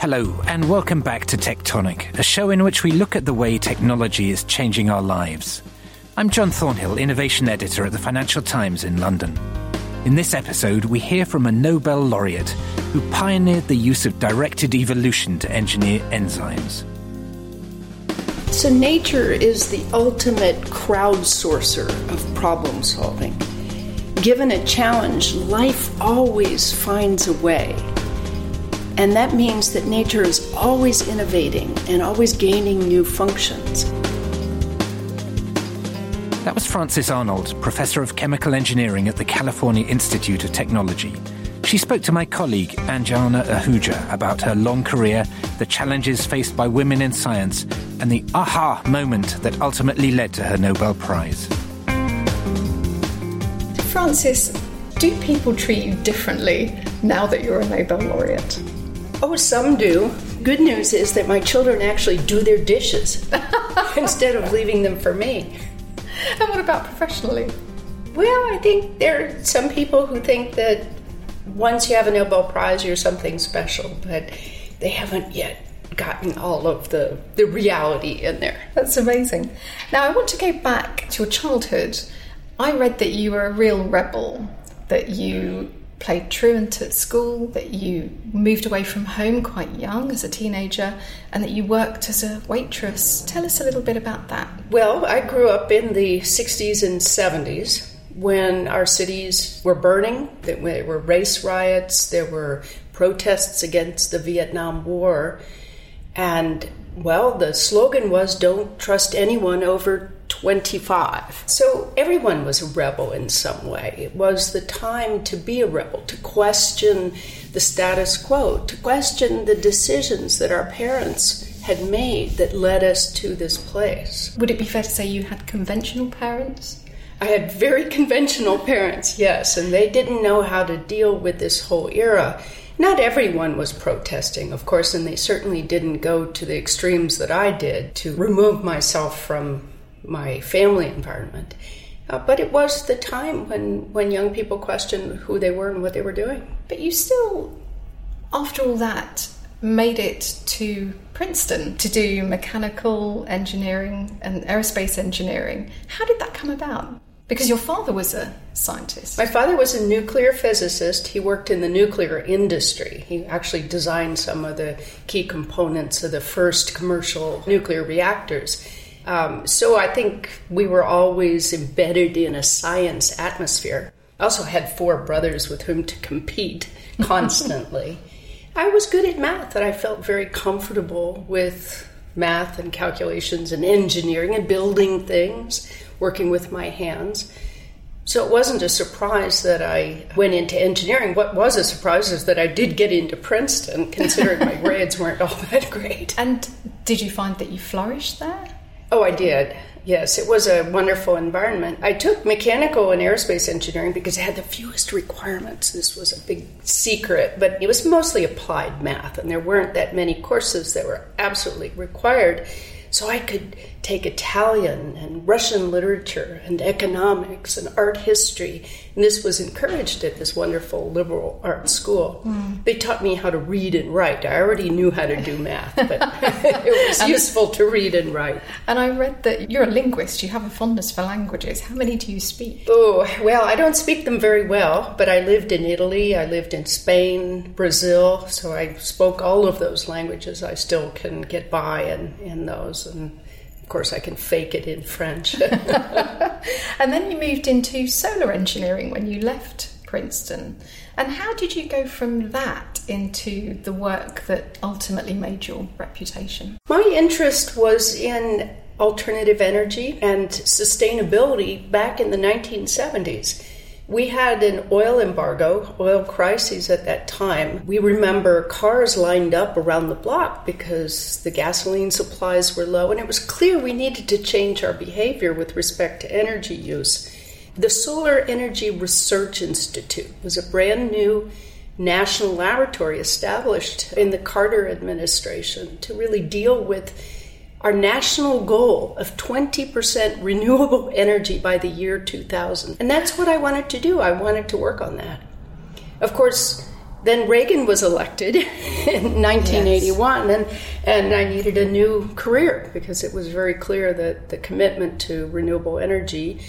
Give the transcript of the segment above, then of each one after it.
Hello, and welcome back to Tectonic, a show in which we look at the way technology is changing our lives. I'm John Thornhill, Innovation Editor at the Financial Times in London. In this episode, we hear from a Nobel laureate who pioneered the use of directed evolution to engineer enzymes. So, nature is the ultimate crowdsourcer of problem solving. Given a challenge, life always finds a way. And that means that nature is always innovating and always gaining new functions. That was Frances Arnold, Professor of Chemical Engineering at the California Institute of Technology. She spoke to my colleague Anjana Ahuja about her long career, the challenges faced by women in science, and the aha moment that ultimately led to her Nobel Prize. Frances, do people treat you differently now that you're a Nobel laureate? Oh, some do. Good news is that my children actually do their dishes instead of leaving them for me. And what about professionally? Well, I think there are some people who think that once you have a Nobel Prize, you're something special, but they haven't yet gotten all of the, the reality in there. That's amazing. Now, I want to go back to your childhood. I read that you were a real rebel, that you played truant at school, that you moved away from home quite young as a teenager, and that you worked as a waitress. Tell us a little bit about that. Well, I grew up in the 60s and 70s when our cities were burning. There were race riots, there were protests against the Vietnam War. And, well, the slogan was don't trust anyone over 25. So everyone was a rebel in some way. It was the time to be a rebel, to question the status quo, to question the decisions that our parents had made that led us to this place. Would it be fair to say you had conventional parents? I had very conventional parents, yes, and they didn't know how to deal with this whole era. Not everyone was protesting, of course, and they certainly didn't go to the extremes that I did to remove myself from my family environment. Uh, but it was the time when, when young people questioned who they were and what they were doing. But you still, after all that, made it to Princeton to do mechanical engineering and aerospace engineering. How did that come about? Because your father was a scientist. My father was a nuclear physicist. He worked in the nuclear industry. He actually designed some of the key components of the first commercial nuclear reactors. Um, so I think we were always embedded in a science atmosphere. I also had four brothers with whom to compete constantly. I was good at math, and I felt very comfortable with math and calculations and engineering and building things working with my hands. So it wasn't a surprise that I went into engineering. What was a surprise is that I did get into Princeton, considering my grades weren't all that great. And did you find that you flourished there? Oh, I did. Yes, it was a wonderful environment. I took mechanical and aerospace engineering because it had the fewest requirements. This was a big secret, but it was mostly applied math, and there weren't that many courses that were absolutely required. So I could take Italian and Russian literature and economics and art history. And this was encouraged at this wonderful liberal art school. Mm. They taught me how to read and write. I already knew how to do math, but it was useful to read and write. And I read that you're a linguist. You have a fondness for languages. How many do you speak? Oh, well, I don't speak them very well, but I lived in Italy, I lived in Spain, Brazil, so I spoke all of those languages. I still can get by in, in those. And course, I can fake it in French. and then you moved into solar engineering when you left Princeton. And how did you go from that into the work that ultimately made your reputation? My interest was in alternative energy and sustainability back in the 1970s. We had an oil embargo, oil crises at that time. We remember cars lined up around the block because the gasoline supplies were low, and it was clear we needed to change our behavior with respect to energy use. The Solar Energy Research Institute was a brand new national laboratory established in the Carter administration to really deal with our national goal of 20% renewable energy by the year 2000. And that's what I wanted to do. I wanted to work on that. Of course, then Reagan was elected in 1981, yes. and and I needed a new career because it was very clear that the commitment to renewable energy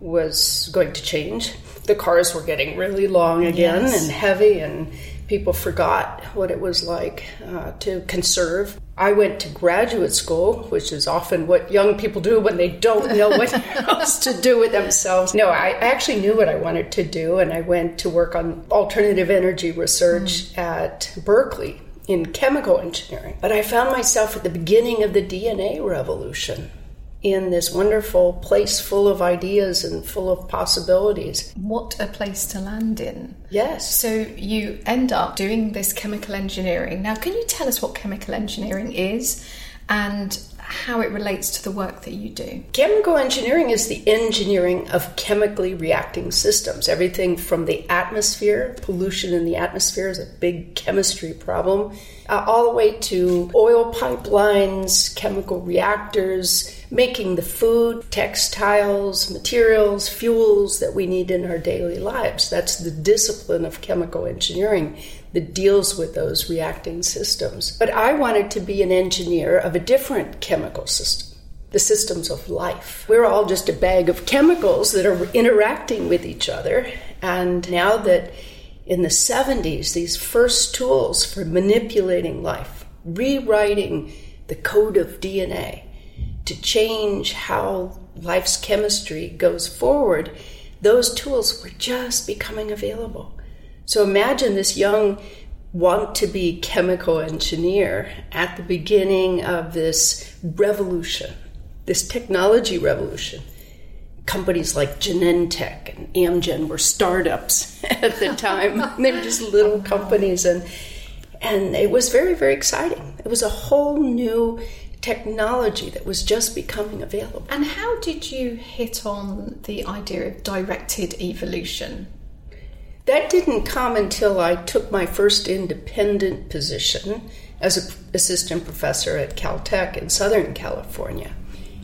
was going to change. The cars were getting really long again yes. and heavy, and people forgot what it was like uh, to conserve. I went to graduate school, which is often what young people do when they don't know what else to do with themselves. No, I actually knew what I wanted to do, and I went to work on alternative energy research mm. at Berkeley in chemical engineering. But I found myself at the beginning of the DNA revolution in this wonderful place full of ideas and full of possibilities. What a place to land in. Yes. So you end up doing this chemical engineering. Now, can you tell us what chemical engineering is and how it relates to the work that you do. Chemical engineering is the engineering of chemically reacting systems. Everything from the atmosphere, pollution in the atmosphere is a big chemistry problem, uh, all the way to oil pipelines, chemical reactors, making the food, textiles, materials, fuels that we need in our daily lives. That's the discipline of chemical engineering that deals with those reacting systems. But I wanted to be an engineer of a different chemical system. The systems of life. We're all just a bag of chemicals that are interacting with each other. And now that in the 70s, these first tools for manipulating life, rewriting the code of DNA to change how life's chemistry goes forward, those tools were just becoming available. So imagine this young want to be chemical engineer at the beginning of this revolution, this technology revolution. Companies like Genentech and Amgen were startups at the time. they were just little companies and and it was very very exciting. It was a whole new technology that was just becoming available. And how did you hit on the idea of directed evolution? That didn't come until I took my first independent position as an assistant professor at Caltech in Southern California.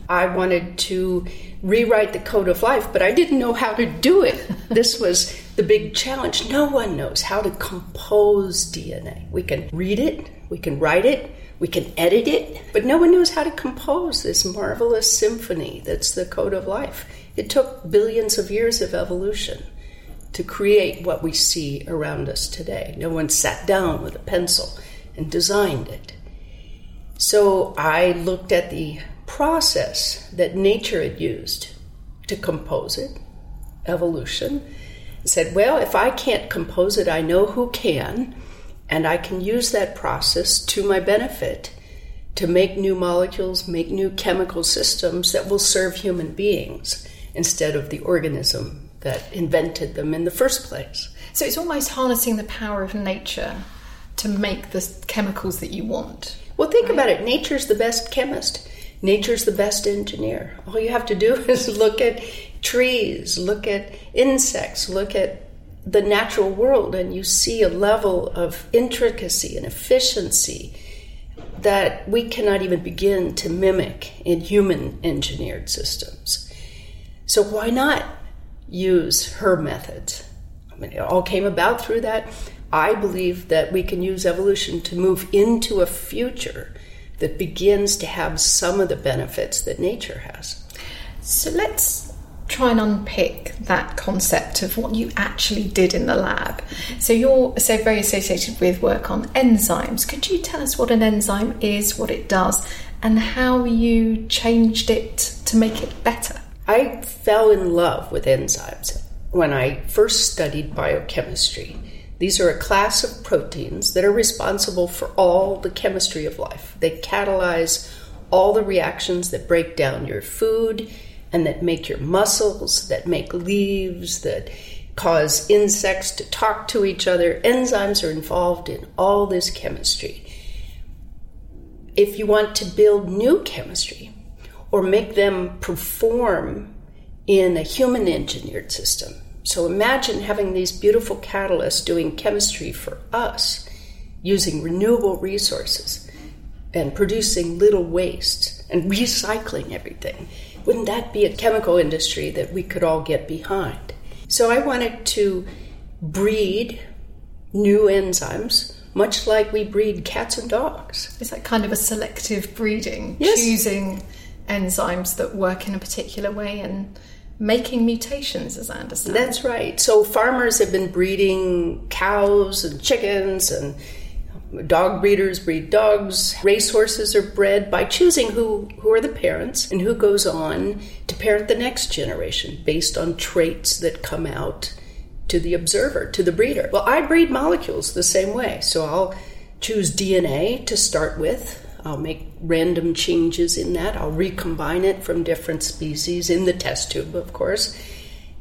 I wanted to rewrite the code of life, but I didn't know how to do it. this was the big challenge. No one knows how to compose DNA. We can read it, we can write it, we can edit it, but no one knows how to compose this marvelous symphony that's the code of life. It took billions of years of evolution to create what we see around us today. No one sat down with a pencil and designed it. So I looked at the process that nature had used to compose it, evolution, and said, well, if I can't compose it, I know who can, and I can use that process to my benefit to make new molecules, make new chemical systems that will serve human beings instead of the organism that invented them in the first place. So it's almost harnessing the power of nature to make the chemicals that you want. Well, think right? about it. Nature's the best chemist. Nature's the best engineer. All you have to do is look at trees, look at insects, look at the natural world, and you see a level of intricacy and efficiency that we cannot even begin to mimic in human engineered systems. So, why not use her method. I mean, it all came about through that. I believe that we can use evolution to move into a future that begins to have some of the benefits that nature has. So let's try and unpick that concept of what you actually did in the lab. So you're so very associated with work on enzymes. Could you tell us what an enzyme is, what it does, and how you changed it to make it better? I fell in love with enzymes when I first studied biochemistry. These are a class of proteins that are responsible for all the chemistry of life. They catalyze all the reactions that break down your food and that make your muscles, that make leaves, that cause insects to talk to each other. Enzymes are involved in all this chemistry. If you want to build new chemistry, or make them perform in a human engineered system. So imagine having these beautiful catalysts doing chemistry for us using renewable resources and producing little waste and recycling everything. Wouldn't that be a chemical industry that we could all get behind? So I wanted to breed new enzymes, much like we breed cats and dogs. Is that kind of a selective breeding? Yes. Choosing enzymes that work in a particular way and making mutations, as I understand. That's right. So farmers have been breeding cows and chickens and dog breeders breed dogs. Racehorses are bred by choosing who, who are the parents and who goes on to parent the next generation based on traits that come out to the observer, to the breeder. Well, I breed molecules the same way. So I'll choose DNA to start with. I'll make random changes in that. I'll recombine it from different species in the test tube, of course.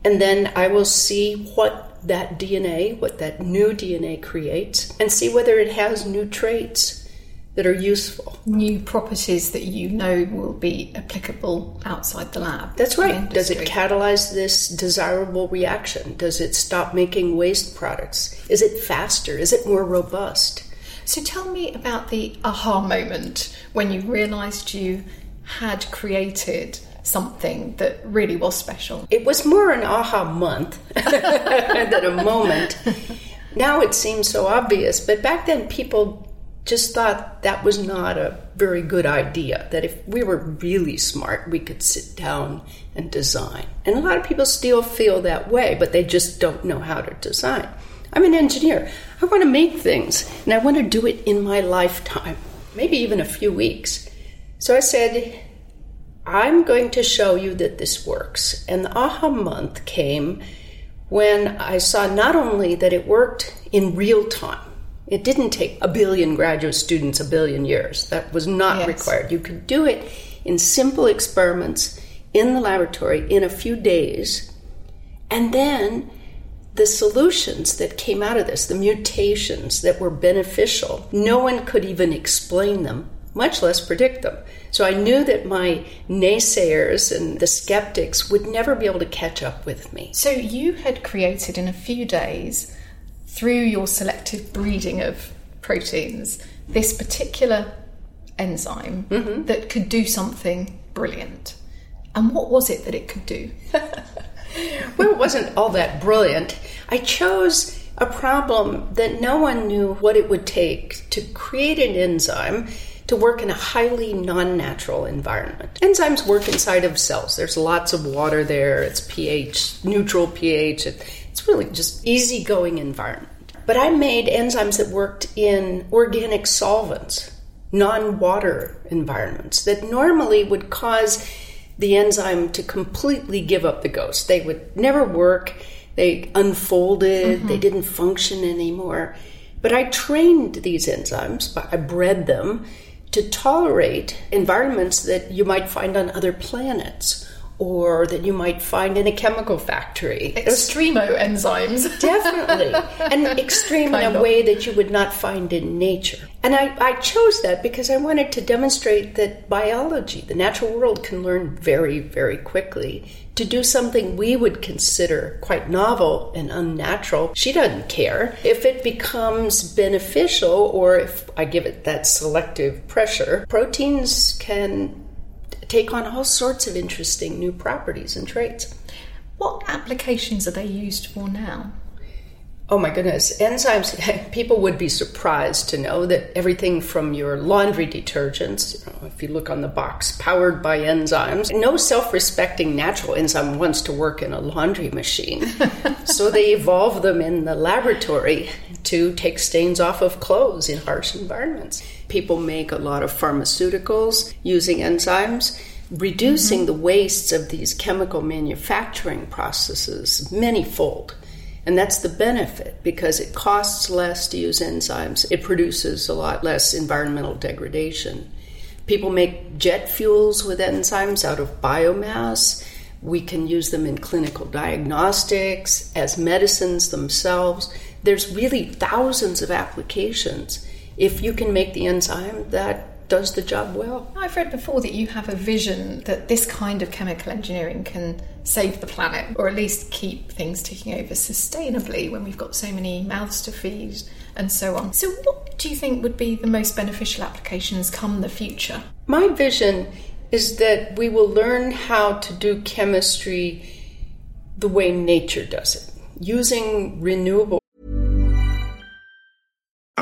And then I will see what that DNA, what that new DNA creates, and see whether it has new traits that are useful. New properties that you know will be applicable outside the lab. That's right. Does it catalyze this desirable reaction? Does it stop making waste products? Is it faster? Is it more robust? So tell me about the aha moment when you realised you had created something that really was special. It was more an aha month than a moment. Now it seems so obvious, but back then people just thought that was not a very good idea. That if we were really smart, we could sit down and design. And a lot of people still feel that way, but they just don't know how to design. I'm an engineer. I want to make things, and I want to do it in my lifetime, maybe even a few weeks. So I said, I'm going to show you that this works. And the aha month came when I saw not only that it worked in real time, it didn't take a billion graduate students a billion years. That was not Yes. required. You could do it in simple experiments in the laboratory in a few days. And then the solutions that came out of this, the mutations that were beneficial, no one could even explain them, much less predict them. So I knew that my naysayers and the skeptics would never be able to catch up with me. So you had created in a few days, through your selective breeding of proteins, this particular enzyme mm-hmm. that could do something brilliant. And what was it that it could do? Well, it wasn't all that brilliant. I chose a problem that no one knew what it would take to create an enzyme to work in a highly non natural environment. Enzymes work inside of cells. There's lots of water there, it's pH, neutral pH. It's really just easygoing environment. But I made enzymes that worked in organic solvents, non water environments that normally would cause the enzyme to completely give up the ghost. They would never work, they unfolded, they mm-hmm. didn't function anymore. But I trained these enzymes, but I bred them to tolerate environments that you might find on other planets or that you might find in a chemical factory. Extremo enzymes. Definitely. and extreme in a of. way that you would not find in nature. And I, I chose that because I wanted to demonstrate that biology, the natural world, can learn very, very quickly to do something we would consider quite novel and unnatural. She doesn't care. If it becomes beneficial or if I give it that selective pressure, proteins can take on all sorts of interesting new properties and traits. What applications are they used for now? Oh my goodness. Enzymes, people would be surprised to know that everything from your laundry detergents, you know, if you look on the box, powered by enzymes, no self respecting natural enzyme wants to work in a laundry machine. so they evolve them in the laboratory to take stains off of clothes in harsh environments. People make a lot of pharmaceuticals using enzymes reducing mm-hmm. the wastes of these chemical manufacturing processes manyfold. And that's the benefit because it costs less to use enzymes. It produces a lot less environmental degradation. People make jet fuels with enzymes out of biomass. We can use them in clinical diagnostics, as medicines themselves. There's really thousands of applications. If you can make the enzyme that does the job well. I've read before that you have a vision that this kind of chemical engineering can save the planet, or at least keep things ticking over sustainably when we've got so many mouths to feed and so on. So, what do you think would be the most beneficial applications come the future? My vision is that we will learn how to do chemistry the way nature does it, using renewable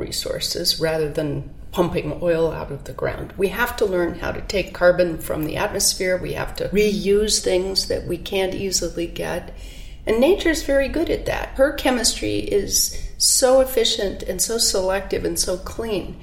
Resources rather than pumping oil out of the ground. We have to learn how to take carbon from the atmosphere. We have to reuse things that we can't easily get. And nature's very good at that. Her chemistry is so efficient and so selective and so clean.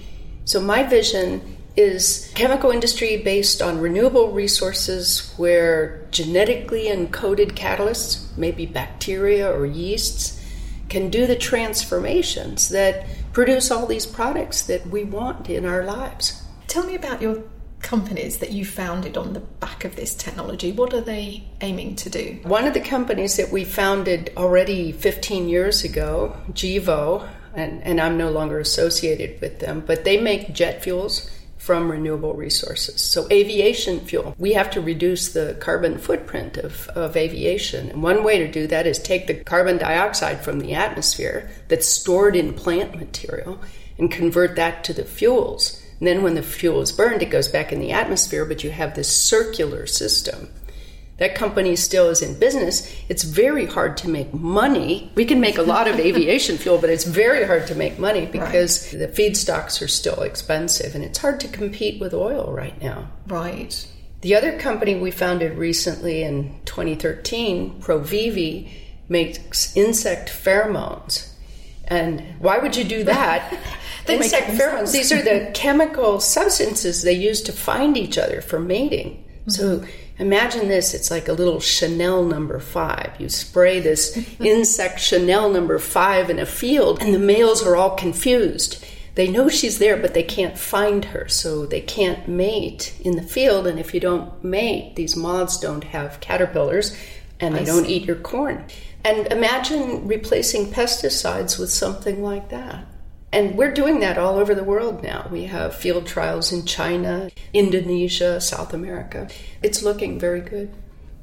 So my vision is chemical industry based on renewable resources where genetically encoded catalysts, maybe bacteria or yeasts, can do the transformations that produce all these products that we want in our lives. Tell me about your companies that you founded on the back of this technology. What are they aiming to do? One of the companies that we founded already 15 years ago, Gevo, and, and I'm no longer associated with them, but they make jet fuels from renewable resources. So, aviation fuel, we have to reduce the carbon footprint of, of aviation. And one way to do that is take the carbon dioxide from the atmosphere that's stored in plant material and convert that to the fuels. And then, when the fuel is burned, it goes back in the atmosphere, but you have this circular system that company still is in business, it's very hard to make money. We can make a lot of aviation fuel, but it's very hard to make money because right. the feedstocks are still expensive and it's hard to compete with oil right now. Right. The other company we founded recently in 2013, Provivi, makes insect pheromones. And why would you do that? insect pheromones, these are the chemical substances they use to find each other for mating. Mm-hmm. So Imagine this it's like a little Chanel number five. You spray this insect Chanel number five in a field, and the males are all confused. They know she's there, but they can't find her, so they can't mate in the field. And if you don't mate, these moths don't have caterpillars and they I don't see. eat your corn. And imagine replacing pesticides with something like that. And we're doing that all over the world now. We have field trials in China, Indonesia, South America. It's looking very good.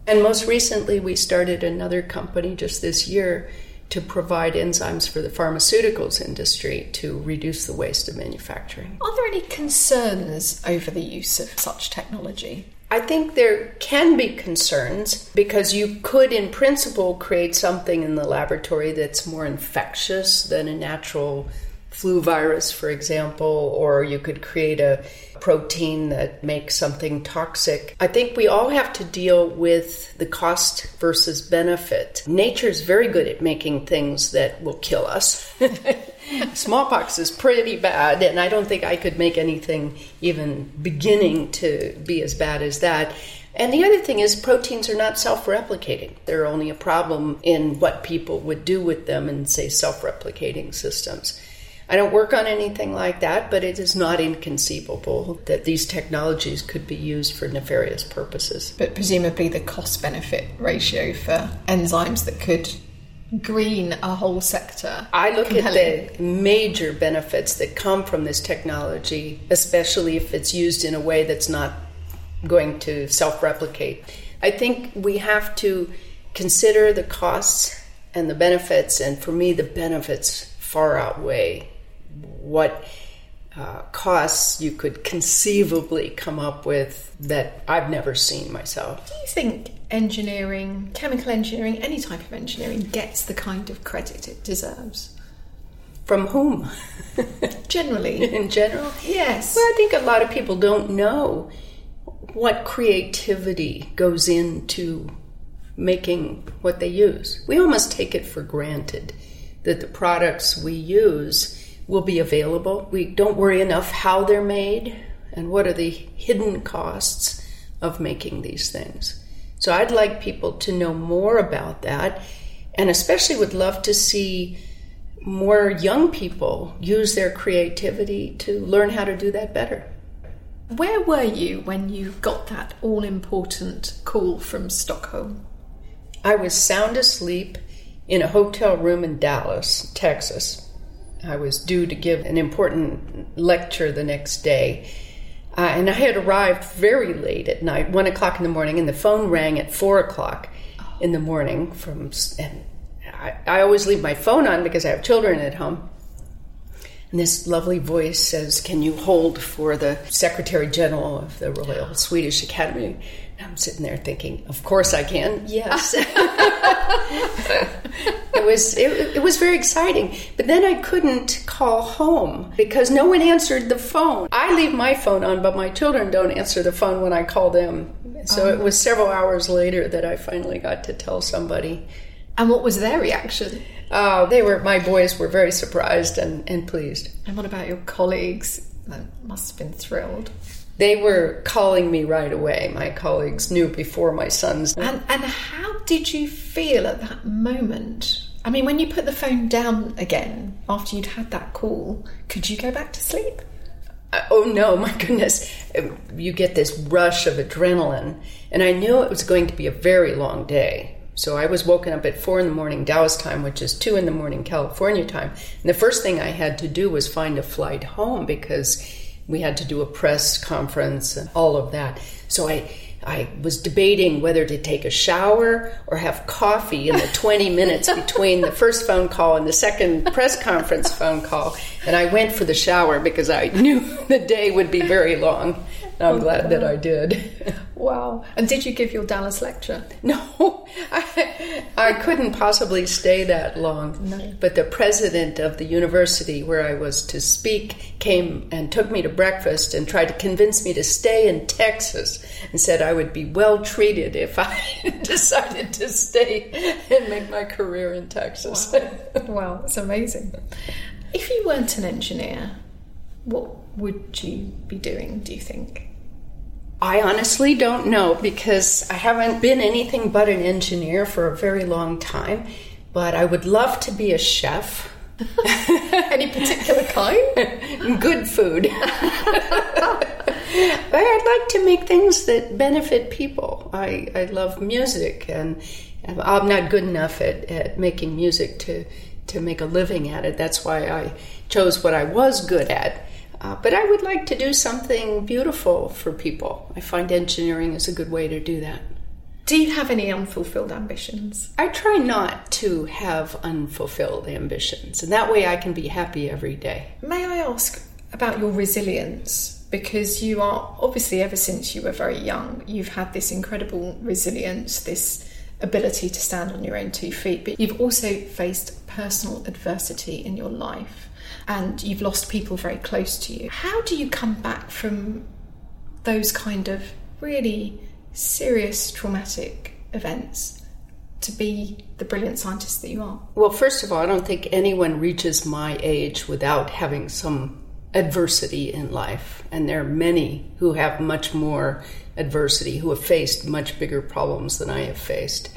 And most recently, we started another company just this year to provide enzymes for the pharmaceuticals industry to reduce the waste of manufacturing. Are there any concerns over the use of such technology? I think there can be concerns because you could, in principle, create something in the laboratory that's more infectious than a natural flu virus, for example, or you could create a protein that makes something toxic. I think we all have to deal with the cost versus benefit. Nature is very good at making things that will kill us. Smallpox is pretty bad, and I don't think I could make anything even beginning to be as bad as that. And the other thing is, proteins are not self replicating. They're only a problem in what people would do with them in, say, self replicating systems. I don't work on anything like that, but it is not inconceivable that these technologies could be used for nefarious purposes. But presumably, the cost benefit ratio for enzymes that could green a whole sector. I look compelling. at the major benefits that come from this technology, especially if it's used in a way that's not going to self replicate. I think we have to consider the costs and the benefits, and for me, the benefits far outweigh what uh, costs you could conceivably come up with that I've never seen myself. Do you think engineering, chemical engineering, any type of engineering gets the kind of credit it deserves? From whom? Generally. In general? Yes. Well, I think a lot of people don't know what creativity goes into making what they use. We almost take it for granted that the products we use will be available. We don't worry enough how they're made and what are the hidden costs of making these things. So I'd like people to know more about that and especially would love to see more young people use their creativity to learn how to do that better. Where were you when you got that all important call from Stockholm? I was sound asleep in a hotel room in Dallas, Texas, I was due to give an important lecture the next day. Uh, and I had arrived very late at night, one o'clock in the morning, and the phone rang at four o'clock in the morning. From and I, I always leave my phone on because I have children at home. And this lovely voice says, Can you hold for the Secretary General of the Royal Swedish Academy? And I'm sitting there thinking, Of course I can. Yes. it was it, it, was very exciting. But then I couldn't call home because no one answered the phone. I leave my phone on, but my children don't answer the phone when I call them. So it was several hours later that I finally got to tell somebody. And what was their reaction? Uh, they were my boys were very surprised and, and pleased. And what about your colleagues? They must have been thrilled. They were calling me right away. My colleagues knew before my sons. And and how did you feel at that moment? I mean, when you put the phone down again after you'd had that call, could you go back to sleep? Uh, oh no, my goodness. You get this rush of adrenaline. And I knew it was going to be a very long day. So I was woken up at four in the morning Dallas time, which is two in the morning California time. And the first thing I had to do was find a flight home because we had to do a press conference and all of that. So I I was debating whether to take a shower or have coffee in the 20 minutes between the first phone call and the second press conference phone call. And I went for the shower because I knew the day would be very long. I'm glad that I did. Wow. And did you give your Dallas lecture? No, I, I couldn't possibly stay that long. No. But the president of the university where I was to speak came and took me to breakfast and tried to convince me to stay in Texas and said I would be well treated if I decided to stay and make my career in Texas. Wow, wow it's amazing. If you weren't an engineer, what would you be doing, do you think? I honestly don't know because I haven't been anything but an engineer for a very long time, but I would love to be a chef. Any particular kind? Good food. I'd like to make things that benefit people. I, I love music, and I'm not good enough at, at making music to, to make a living at it. That's why I chose what I was good at uh, but I would like to do something beautiful for people. I find engineering is a good way to do that. Do you have any unfulfilled ambitions? I try not to have unfulfilled ambitions, and that way I can be happy every day. May I ask about your resilience? Because you are obviously, ever since you were very young, you've had this incredible resilience, this ability to stand on your own two feet, but you've also faced personal adversity in your life and you've lost people very close to you. How do you come back from those kind of really serious traumatic events to be the brilliant scientist that you are? Well, first of all, I don't think anyone reaches my age without having some adversity in life. And there are many who have much more adversity, who have faced much bigger problems than I have faced.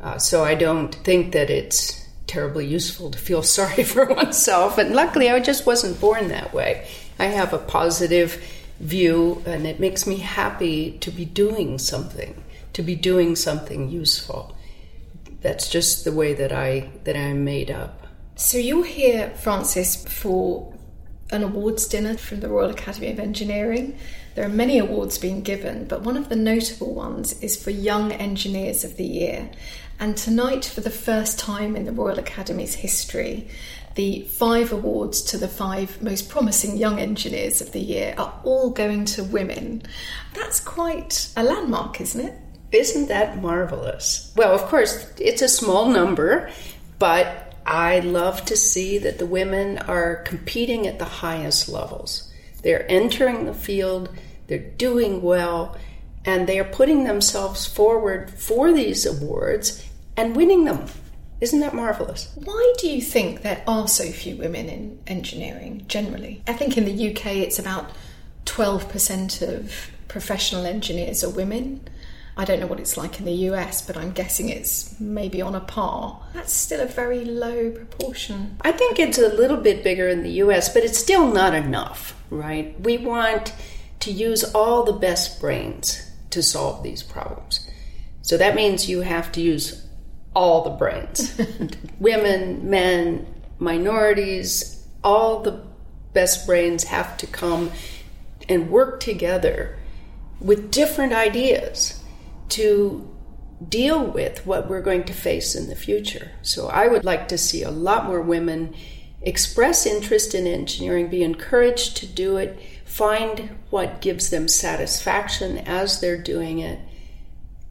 Uh, so I don't think that it's terribly useful to feel sorry for oneself. And luckily, I just wasn't born that way. I have a positive view, and it makes me happy to be doing something, to be doing something useful. That's just the way that I that I'm made up. So you're here, Frances, for an awards dinner from the Royal Academy of Engineering. There are many awards being given, but one of the notable ones is for Young Engineers of the Year. And tonight, for the first time in the Royal Academy's history, the five awards to the five most promising young engineers of the year are all going to women. That's quite a landmark, isn't it? Isn't that marvelous? Well, of course, it's a small number, but I love to see that the women are competing at the highest levels. They're entering the field, they're doing well, and they are putting themselves forward for these awards and winning them. Isn't that marvelous? Why do you think there are so few women in engineering generally? I think in the UK it's about 12% of professional engineers are women. I don't know what it's like in the US, but I'm guessing it's maybe on a par. That's still a very low proportion. I think it's a little bit bigger in the US, but it's still not enough, right? We want to use all the best brains to solve these problems. So that means you have to use all the brains women, men, minorities, all the best brains have to come and work together with different ideas to deal with what we're going to face in the future. So I would like to see a lot more women express interest in engineering, be encouraged to do it, find what gives them satisfaction as they're doing it,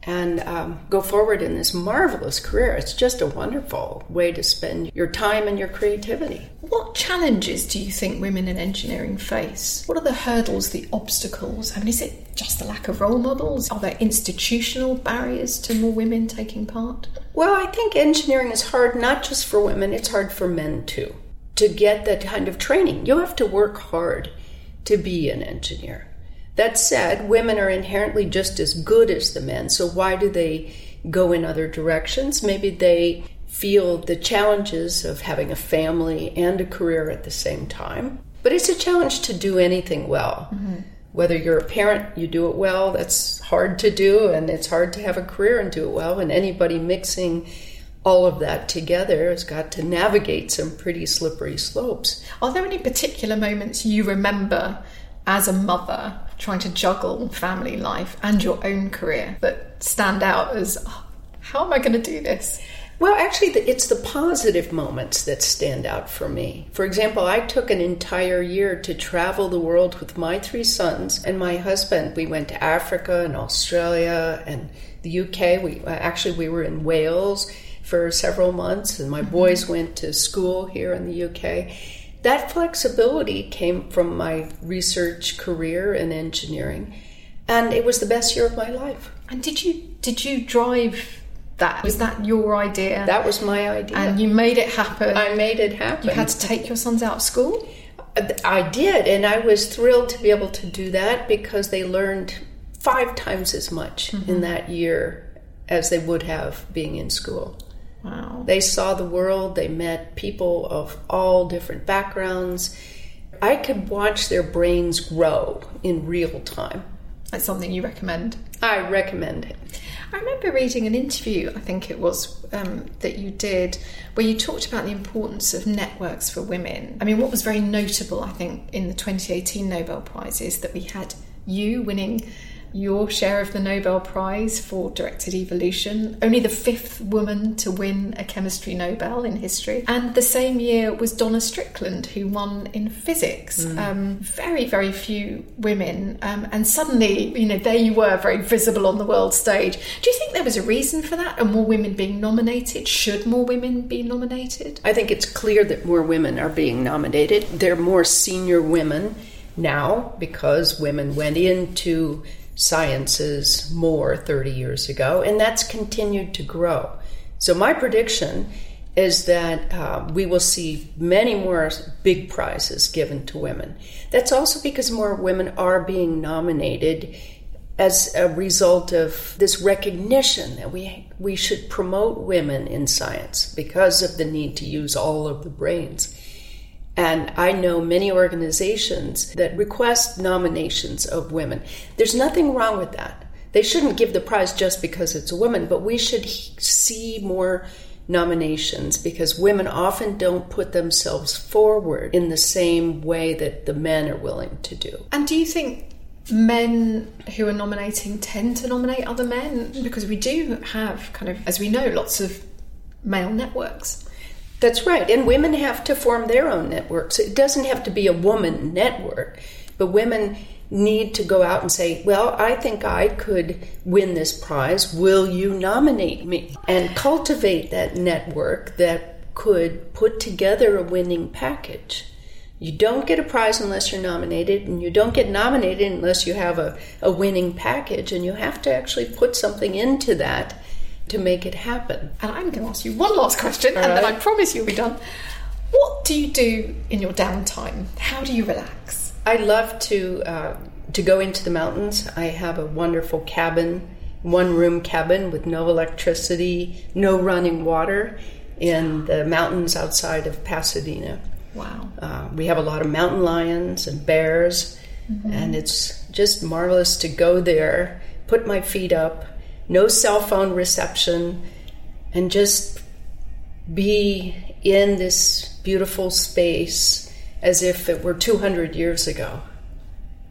and um, go forward in this marvelous career. It's just a wonderful way to spend your time and your creativity. What challenges do you think women in engineering face? What are the hurdles, the obstacles? I mean, is it just the lack of role models? Are there institutional barriers to more women taking part? Well, I think engineering is hard not just for women, it's hard for men too. To get that kind of training, you have to work hard to be an engineer. That said, women are inherently just as good as the men, so why do they go in other directions? Maybe they feel the challenges of having a family and a career at the same time. But it's a challenge to do anything well. Mm-hmm. Whether you're a parent, you do it well, that's hard to do, and it's hard to have a career and do it well. And anybody mixing all of that together has got to navigate some pretty slippery slopes. Are there any particular moments you remember as a mother trying to juggle family life and your own career that stand out as oh, how am I going to do this? Well, actually, it's the positive moments that stand out for me. For example, I took an entire year to travel the world with my three sons and my husband. We went to Africa and Australia and the UK. We uh, actually we were in Wales for several months, and my mm-hmm. boys went to school here in the UK that flexibility came from my research career in engineering, and it was the best year of my life. And did you did you drive that? Was that your idea? That was my idea, and you made it happen. I made it happen. You had to take your sons out of school. I did, and I was thrilled to be able to do that because they learned five times as much mm-hmm. in that year as they would have being in school. Wow. They saw the world, they met people of all different backgrounds. I could watch their brains grow in real time. That's something you recommend? I recommend it. I remember reading an interview, I think it was, um, that you did, where you talked about the importance of networks for women. I mean, what was very notable, I think, in the 2018 Nobel Prize is that we had you winning your share of the Nobel Prize for directed evolution, only the fifth woman to win a chemistry Nobel in history. And the same year was Donna Strickland, who won in physics. Mm. Um, very, very few women. Um, and suddenly, you know, there you were, very visible on the world stage. Do you think there was a reason for that? Are more women being nominated? Should more women be nominated? I think it's clear that more women are being nominated. They're more senior women now because women went into sciences more 30 years ago, and that's continued to grow. So, my prediction is that uh, we will see many more big prizes given to women. That's also because more women are being nominated as a result of this recognition that we we should promote women in science because of the need to use all of the brains. And I know many organizations that request nominations of women. There's nothing wrong with that. They shouldn't give the prize just because it's a woman, but we should see more nominations because women often don't put themselves forward in the same way that the men are willing to do. And do you think men who are nominating tend to nominate other men? Because we do have kind of, as we know, lots of male networks. That's right. And women have to form their own networks. It doesn't have to be a woman network, but women need to go out and say, Well, I think I could win this prize. Will you nominate me? And cultivate that network that could put together a winning package. You don't get a prize unless you're nominated, and you don't get nominated unless you have a, a winning package, and you have to actually put something into that to make it happen. And I'm going to ask you one last question, All and right. then I promise you'll be done. What do you do in your downtime? How do you relax? I love to uh, to go into the mountains. I have a wonderful cabin, one room cabin with no electricity, no running water, in the mountains outside of Pasadena. Wow! Uh, we have a lot of mountain lions and bears, mm-hmm. and it's just marvelous to go there, put my feet up, no cell phone reception, and just be in this beautiful space as if it were 200 years ago.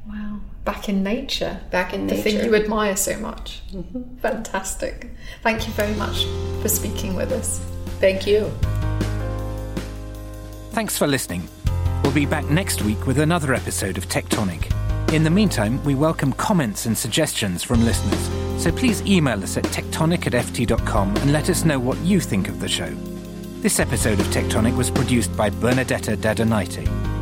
Wow. Back in nature. Back in the nature. thing you admire so much. Mm-hmm. Fantastic. Thank you very much for speaking with us. Thank you. Thanks for listening. We'll be back next week with another episode of Tectonic. In the meantime, we welcome comments and suggestions from listeners, so please email us at tectonic at ft.com and let us know what you think of the show. This episode of Tectonic was produced by Bernadetta Dadonite.